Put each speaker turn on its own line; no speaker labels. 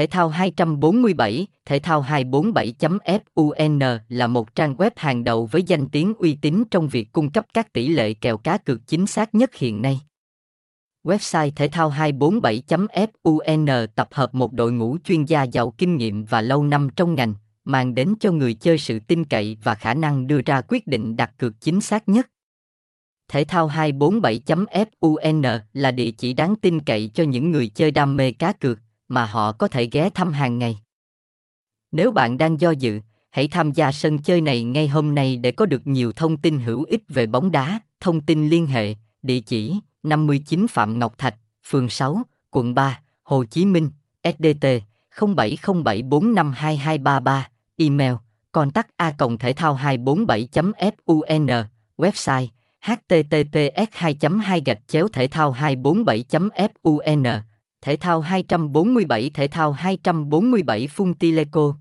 Thể thao 247, thể thao 247.fun là một trang web hàng đầu với danh tiếng uy tín trong việc cung cấp các tỷ lệ kèo cá cược chính xác nhất hiện nay. Website thể thao 247.fun tập hợp một đội ngũ chuyên gia giàu kinh nghiệm và lâu năm trong ngành, mang đến cho người chơi sự tin cậy và khả năng đưa ra quyết định đặt cược chính xác nhất. Thể thao 247.fun là địa chỉ đáng tin cậy cho những người chơi đam mê cá cược, mà họ có thể ghé thăm hàng ngày. Nếu bạn đang do dự, hãy tham gia sân chơi này ngay hôm nay để có được nhiều thông tin hữu ích về bóng đá, thông tin liên hệ, địa chỉ 59 Phạm Ngọc Thạch, phường 6, quận 3, Hồ Chí Minh, SDT 0707452233, email contact a cộng thể thao 247.fun, website https 2 2 gạch chéo thể thao 247.fun, thể thao 247 thể thao 247 Funtileco